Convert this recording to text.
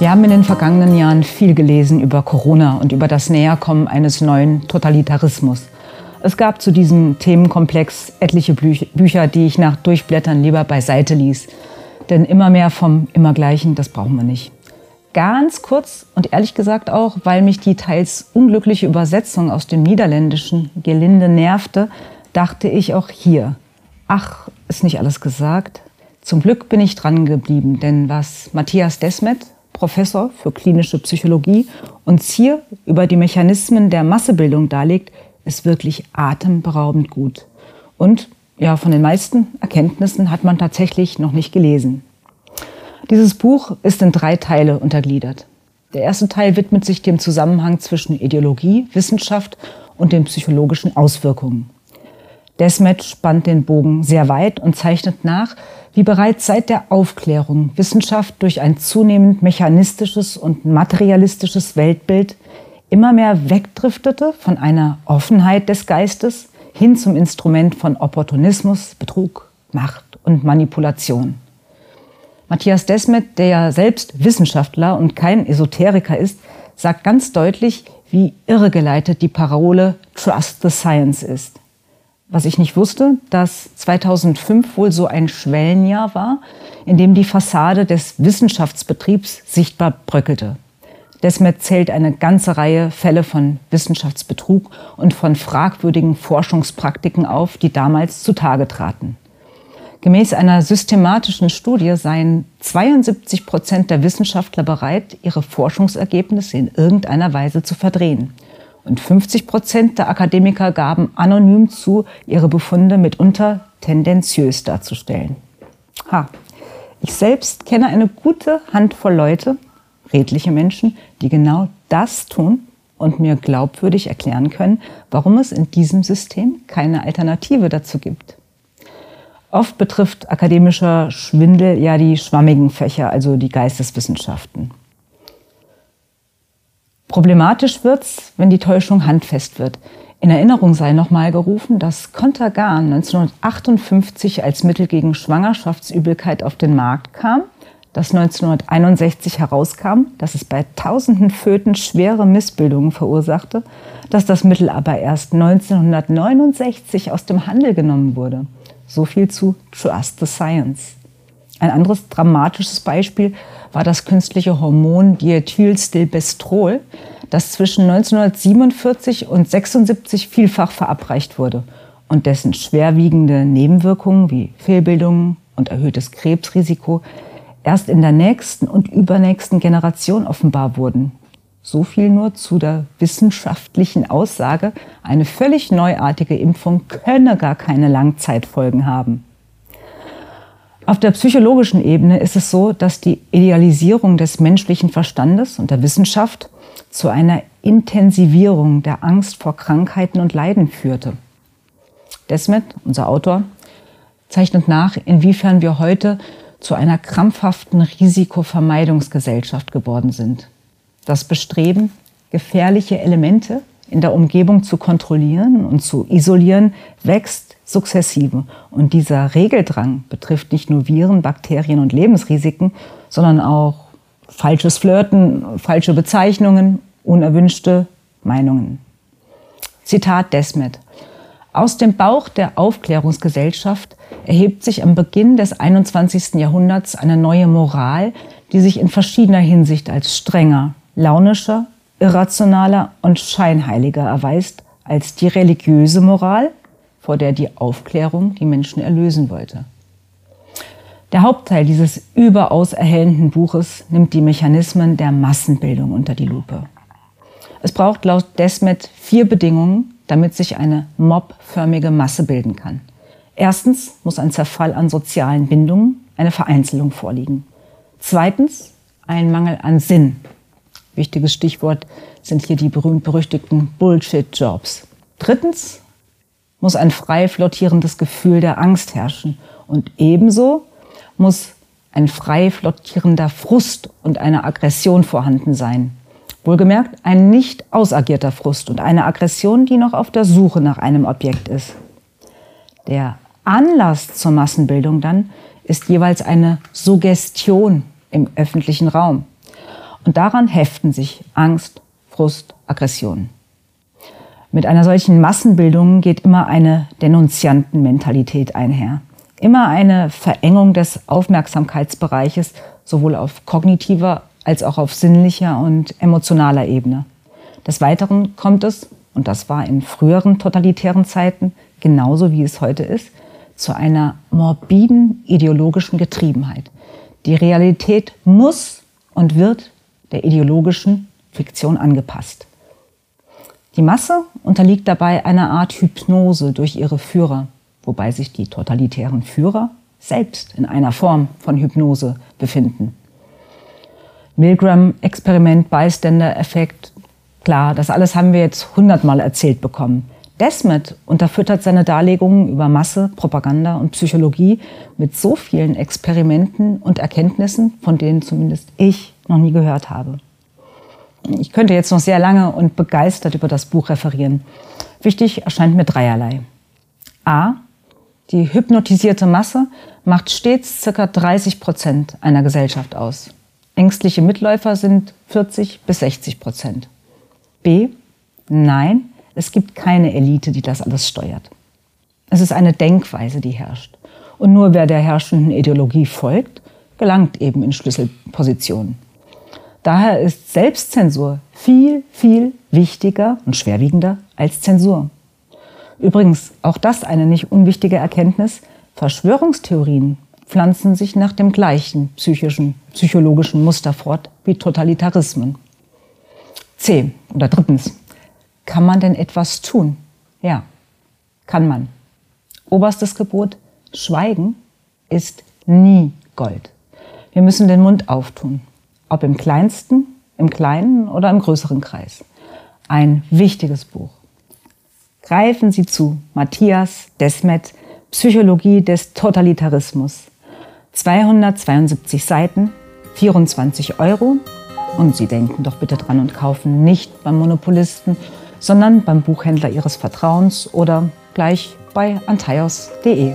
Wir haben in den vergangenen Jahren viel gelesen über Corona und über das Näherkommen eines neuen Totalitarismus. Es gab zu diesem Themenkomplex etliche Bücher, die ich nach Durchblättern lieber beiseite ließ. Denn immer mehr vom Immergleichen, das brauchen wir nicht. Ganz kurz und ehrlich gesagt auch, weil mich die teils unglückliche Übersetzung aus dem Niederländischen gelinde nervte, dachte ich auch hier, ach, ist nicht alles gesagt. Zum Glück bin ich dran geblieben, denn was Matthias Desmet, Professor für klinische Psychologie, uns hier über die Mechanismen der Massebildung darlegt, ist wirklich atemberaubend gut. Und ja, von den meisten Erkenntnissen hat man tatsächlich noch nicht gelesen. Dieses Buch ist in drei Teile untergliedert. Der erste Teil widmet sich dem Zusammenhang zwischen Ideologie, Wissenschaft und den psychologischen Auswirkungen. Desmet spannt den Bogen sehr weit und zeichnet nach, wie bereits seit der Aufklärung Wissenschaft durch ein zunehmend mechanistisches und materialistisches Weltbild immer mehr wegdriftete von einer Offenheit des Geistes hin zum Instrument von Opportunismus, Betrug, Macht und Manipulation. Matthias Desmet, der ja selbst Wissenschaftler und kein Esoteriker ist, sagt ganz deutlich, wie irregeleitet die Parole Trust the Science ist was ich nicht wusste, dass 2005 wohl so ein Schwellenjahr war, in dem die Fassade des Wissenschaftsbetriebs sichtbar bröckelte. Desmet zählt eine ganze Reihe Fälle von Wissenschaftsbetrug und von fragwürdigen Forschungspraktiken auf, die damals zutage traten. Gemäß einer systematischen Studie seien 72 Prozent der Wissenschaftler bereit, ihre Forschungsergebnisse in irgendeiner Weise zu verdrehen. Und 50 Prozent der Akademiker gaben anonym zu, ihre Befunde mitunter tendenziös darzustellen. Ha. Ich selbst kenne eine gute Handvoll Leute, redliche Menschen, die genau das tun und mir glaubwürdig erklären können, warum es in diesem System keine Alternative dazu gibt. Oft betrifft akademischer Schwindel ja die schwammigen Fächer, also die Geisteswissenschaften. Problematisch wird's, wenn die Täuschung handfest wird. In Erinnerung sei nochmal gerufen, dass Contergan 1958 als Mittel gegen Schwangerschaftsübelkeit auf den Markt kam, dass 1961 herauskam, dass es bei tausenden Föten schwere Missbildungen verursachte, dass das Mittel aber erst 1969 aus dem Handel genommen wurde. So viel zu Trust the Science. Ein anderes dramatisches Beispiel war das künstliche Hormon Diethylstilbestrol, das zwischen 1947 und 1976 vielfach verabreicht wurde und dessen schwerwiegende Nebenwirkungen wie Fehlbildungen und erhöhtes Krebsrisiko erst in der nächsten und übernächsten Generation offenbar wurden. So viel nur zu der wissenschaftlichen Aussage, eine völlig neuartige Impfung könne gar keine Langzeitfolgen haben. Auf der psychologischen Ebene ist es so, dass die Idealisierung des menschlichen Verstandes und der Wissenschaft zu einer Intensivierung der Angst vor Krankheiten und Leiden führte. Desmet, unser Autor, zeichnet nach, inwiefern wir heute zu einer krampfhaften Risikovermeidungsgesellschaft geworden sind. Das Bestreben, gefährliche Elemente in der Umgebung zu kontrollieren und zu isolieren, wächst sukzessive. Und dieser Regeldrang betrifft nicht nur Viren, Bakterien und Lebensrisiken, sondern auch falsches Flirten, falsche Bezeichnungen, unerwünschte Meinungen. Zitat Desmet. Aus dem Bauch der Aufklärungsgesellschaft erhebt sich am Beginn des 21. Jahrhunderts eine neue Moral, die sich in verschiedener Hinsicht als strenger, launischer, irrationaler und scheinheiliger erweist als die religiöse Moral, vor der die Aufklärung die Menschen erlösen wollte. Der Hauptteil dieses überaus erhellenden Buches nimmt die Mechanismen der Massenbildung unter die Lupe. Es braucht laut Desmet vier Bedingungen, damit sich eine mobförmige Masse bilden kann. Erstens muss ein Zerfall an sozialen Bindungen, eine Vereinzelung vorliegen. Zweitens ein Mangel an Sinn. Wichtiges Stichwort sind hier die berühmt-berüchtigten Bullshit-Jobs. Drittens muss ein frei flottierendes Gefühl der Angst herrschen. Und ebenso muss ein frei flottierender Frust und eine Aggression vorhanden sein. Wohlgemerkt ein nicht ausagierter Frust und eine Aggression, die noch auf der Suche nach einem Objekt ist. Der Anlass zur Massenbildung dann ist jeweils eine Suggestion im öffentlichen Raum. Und daran heften sich Angst, Frust, Aggression. Mit einer solchen Massenbildung geht immer eine Denunziantenmentalität einher. Immer eine Verengung des Aufmerksamkeitsbereiches, sowohl auf kognitiver als auch auf sinnlicher und emotionaler Ebene. Des Weiteren kommt es, und das war in früheren totalitären Zeiten genauso wie es heute ist, zu einer morbiden ideologischen Getriebenheit. Die Realität muss und wird der ideologischen Fiktion angepasst. Die Masse unterliegt dabei einer Art Hypnose durch ihre Führer, wobei sich die totalitären Führer selbst in einer Form von Hypnose befinden. Milgram-Experiment, Bystander-Effekt, klar, das alles haben wir jetzt hundertmal erzählt bekommen. Desmet unterfüttert seine Darlegungen über Masse, Propaganda und Psychologie mit so vielen Experimenten und Erkenntnissen, von denen zumindest ich noch nie gehört habe. Ich könnte jetzt noch sehr lange und begeistert über das Buch referieren. Wichtig erscheint mir dreierlei. A. Die hypnotisierte Masse macht stets ca. 30 Prozent einer Gesellschaft aus. Ängstliche Mitläufer sind 40 bis 60 Prozent. B. Nein, es gibt keine Elite, die das alles steuert. Es ist eine Denkweise, die herrscht. Und nur wer der herrschenden Ideologie folgt, gelangt eben in Schlüsselpositionen. Daher ist Selbstzensur viel, viel wichtiger und schwerwiegender als Zensur. Übrigens, auch das eine nicht unwichtige Erkenntnis, Verschwörungstheorien pflanzen sich nach dem gleichen psychischen, psychologischen Muster fort wie Totalitarismen. C. Oder drittens, kann man denn etwas tun? Ja, kann man. Oberstes Gebot, Schweigen ist nie Gold. Wir müssen den Mund auftun, ob im kleinsten, im kleinen oder im größeren Kreis. Ein wichtiges Buch. Greifen Sie zu, Matthias Desmet, Psychologie des Totalitarismus. 272 Seiten, 24 Euro. Und Sie denken doch bitte dran und kaufen nicht beim Monopolisten, sondern beim Buchhändler Ihres Vertrauens oder gleich bei antaios.de.